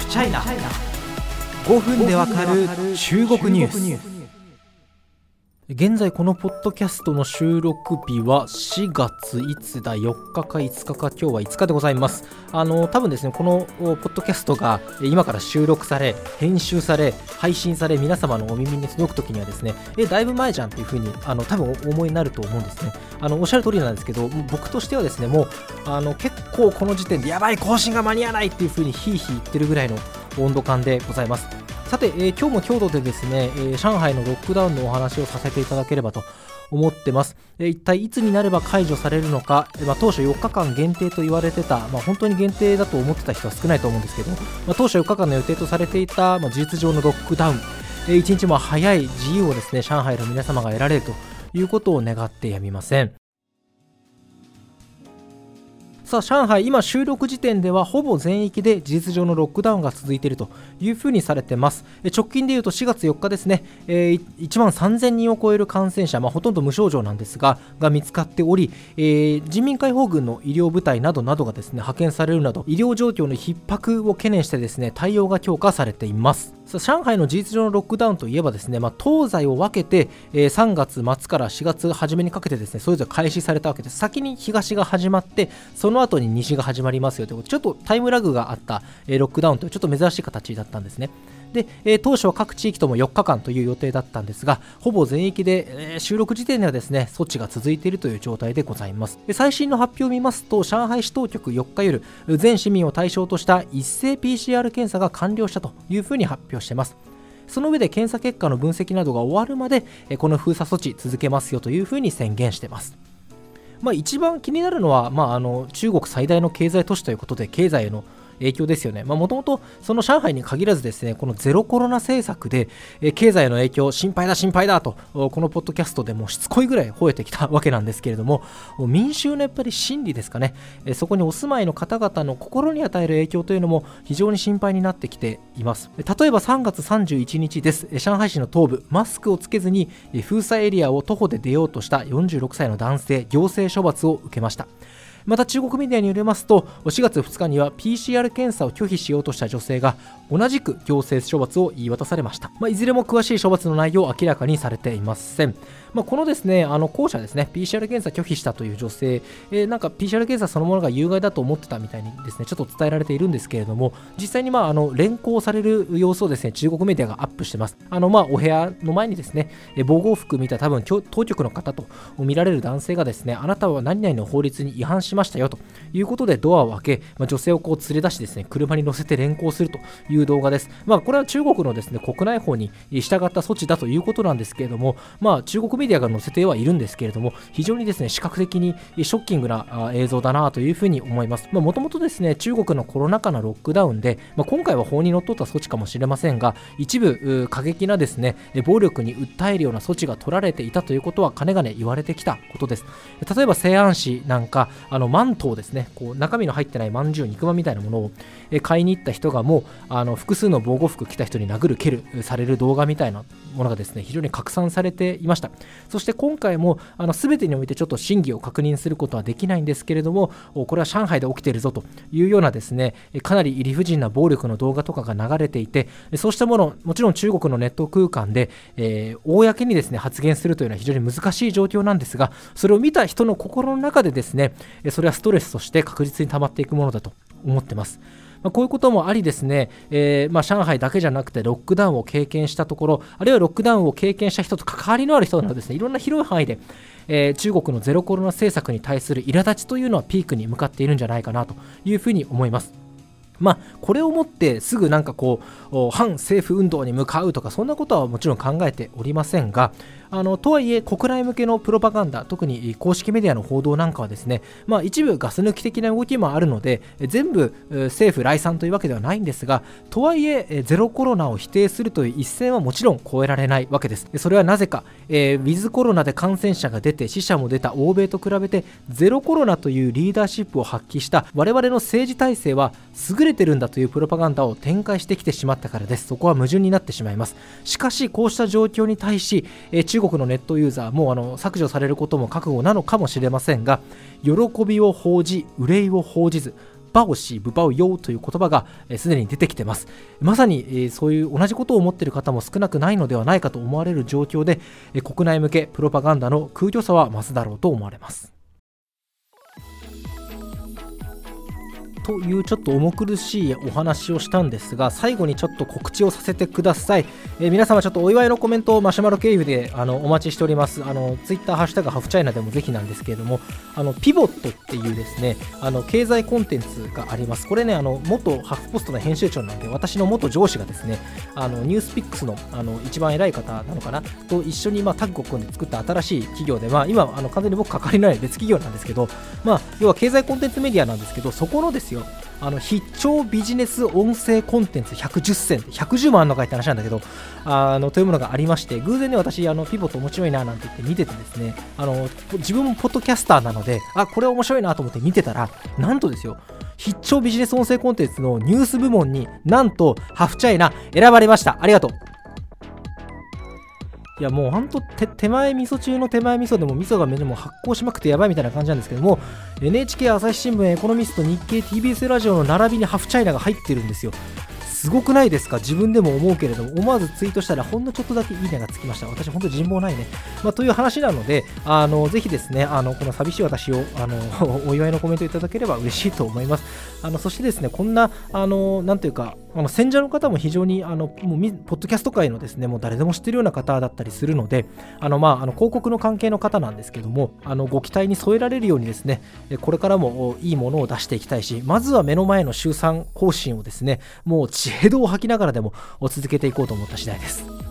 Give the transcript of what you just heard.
フチャイナ5分でわかる中国ニュース。現在このポッドキャストの収録日は4月いつだ4日か5日か今日は5日でございます。あの多分ですねこのポッドキャストが今から収録され編集され配信され皆様のお耳に届く時にはですねえだいぶ前じゃんっていう風にあの多分お思いになると思うんですね。あのおっしゃる通りなんですけど僕としてはですねもうあの結構この時点でやばい更新が間に合わないっていう風にヒーヒー言ってるぐらいの温度感でございます。さて、えー、今日も京都でですね、えー、上海のロックダウンのお話をさせていただければと思ってます。えー、一体いつになれば解除されるのか、えー、まあ、当初4日間限定と言われてた、まあ、本当に限定だと思ってた人は少ないと思うんですけど、まあ、当初4日間の予定とされていた、ま事実上のロックダウン、えー、1日も早い自由をですね、上海の皆様が得られるということを願ってやみません。さあ上海、今収録時点ではほぼ全域で事実上のロックダウンが続いているというふうにされてます。直近でいうと4月4日ですね、えー、1万3000人を超える感染者、まあ、ほとんど無症状なんですが、が見つかっており、えー、人民解放軍の医療部隊などなどがですね派遣されるなど、医療状況の逼迫を懸念してですね対応が強化されています。上海の事実上のロックダウンといえばですね、まあ、東西を分けて、えー、3月末から4月初めにかけてですねそれぞれ開始されたわけです。先に東が始まってその後に西が始まりますよということ。ちょっとタイムラグがあった、えー、ロックダウンというちょっと珍しい形だったんですね。で、えー、当初は各地域とも4日間という予定だったんですが、ほぼ全域で、えー、収録時点ではですね、措置が続いているという状態でございます。で最新の発表を見ますと、上海市当局4日夜、全市民を対象とした一斉 PCR 検査が完了したというふうに発表しています。その上で検査結果の分析などが終わるまで、この封鎖措置続けますよというふうに宣言しています。まあ、一番気になるのは、まあ、あの中国最大の経済都市ということで経済への影響ですよね。もともとその上海に限らずですね、このゼロコロナ政策で、経済の影響、心配だ、心配だと、このポッドキャストでもしつこいぐらい吠えてきたわけなんですけれども、民衆のやっぱり心理ですかね、そこにお住まいの方々の心に与える影響というのも非常に心配になってきています。例えば3月31日です。上海市の東部、マスクをつけずに封鎖エリアを徒歩で出ようとした46歳の男性、行政処罰を受けました。また中国メディアによりますと4月2日には PCR 検査を拒否しようとした女性が同じく行政処罰を言い渡されました、まあ、いずれも詳しい処罰の内容を明らかにされていませんまあ、このですね、あの後者ですね、PCR 検査拒否したという女性、えー、なんか PCR 検査そのものが有害だと思ってたみたいにですね、ちょっと伝えられているんですけれども、実際にまあ、あの、連行される様子をですね、中国メディアがアップしてます。あの、まあ、お部屋の前にですね、防護服見た多分、当局の方と見られる男性がですね、あなたは何々の法律に違反ししましたよということでドアを開け、まあ、女性をこう連れ出しですね、車に乗せて連行するという動画です。まあ、これは中国のですね、国内法に従った措置だということなんですけれども、まあ、中国メディアが載せてはいるんですけれども、非常にですね、視覚的にショッキングな映像だなというふうに思います。もともとですね、中国のコロナ禍のロックダウンで、まあ、今回は法にのっとった措置かもしれませんが、一部過激なですね、暴力に訴えるような措置が取られていたということは、かねがね言われてきたことです。例えば西安市なんか、あの、マントをですね、こう中身の入ってないまんじゅう、肉まんみたいなものを買いに行った人がもう、あの複数の防護服着た人に殴る、蹴る、される動画みたいなものがですね、非常に拡散されていました。そして今回もあの全てにおいてちょっと真偽を確認することはできないんですけれども、これは上海で起きているぞというようなですね、かなり理不尽な暴力の動画とかが流れていて、そうしたもの、もちろん中国のネット空間で、えー、公にですね、発言するというのは非常に難しい状況なんですが、それを見た人の心の中でですね、それはストレスとして確実に溜まっていくものだと思ってます。まあ、こういうこともありですね、えー、まあ、上海だけじゃなくてロックダウンを経験したところあるいはロックダウンを経験した人と関わりのある人などですねいろんな広い範囲で、えー、中国のゼロコロナ政策に対する苛立ちというのはピークに向かっているんじゃないかなというふうに思います。まあ、これをもってすぐなんかこう反政府運動に向かうとかそんなことはもちろん考えておりませんがあのとはいえ国内向けのプロパガンダ特に公式メディアの報道なんかはですね、まあ、一部ガス抜き的な動きもあるので全部政府来賛というわけではないんですがとはいえゼロコロナを否定するという一線はもちろん越えられないわけです。それはなぜか、えー、ウィズコロナで感染者が出て死者も出た欧米と比べてゼロコロナというリーダーシップを発揮した我々の政治体制は優れてるんだというプロパガンダを展開してきてしまったからですそこは矛盾になってしまいますしかしこうした状況に対し、え、中国のネットユーザーもあの削除されることも覚悟なのかもしれませんが喜びを報じ憂いを報じずバオシー、ブバオヨーという言葉がすで、に出てきてます。まさに、えー、そういう同じことを思っている方も少なくないのではないかと思われる状況で、えー、国内向けプロパガンダの空虚さは増すだろうと思われます。というちょっと重苦しいお話をしたんですが最後にちょっと告知をさせてください、えー、皆様ちょっとお祝いのコメントをマシュマロ経由であのお待ちしております。あのツイッターハッシュタグハフチャイナでもぜひなんですけれどもあのピボットっていうですねあの経済コンテンツがあります。これねあの元ハフポストの編集長なんで私の元上司がですねあのニュースピックスのあの一番偉い方なのかな？と一緒に、まあ、タッグを組んで作った新しい企業で、まあ、今あの完全に僕関わりのない別企業なんですけど、まあ、要は経済コンテンツメディアなんですけどそこのですよあの必聴ビジネス音声コンテンツ110選110万あるのかって話なんだけどあのというものがありまして偶然ね私あのピボット面白いななんて言って見ててですねあの自分もポッドキャスターなのであこれ面白いなと思って見てたらなんとですよ必聴ビジネス音声コンテンツのニュース部門になんとハフチャイナ選ばれました。ありがとう。いやもうほんと手前味噌中の手前味噌でも味噌が目でも発酵しまくってやばいみたいな感じなんですけども NHK 朝日新聞エコノミスト日経 TBS ラジオの並びにハフチャイナが入ってるんですよ。すごくないですか？自分でも思うけれども思わずツイートしたらほんのちょっとだけいいねがつきました。私本当人望ないね、まあ、という話なのであのぜひですねあのこの寂しい私をあの お祝いのコメントいただければ嬉しいと思います。あのそしてですねこんなあのなんというかあの選者の方も非常にあのもうポッドキャスト界のですねもう誰でも知ってるような方だったりするのであの、まあ、あの広告の関係の方なんですけどもあのご期待に添えられるようにですねこれからもいいものを出していきたいしまずは目の前の週3更新をですねもう知恵度を吐きながらでも続けていこうと思った次第です。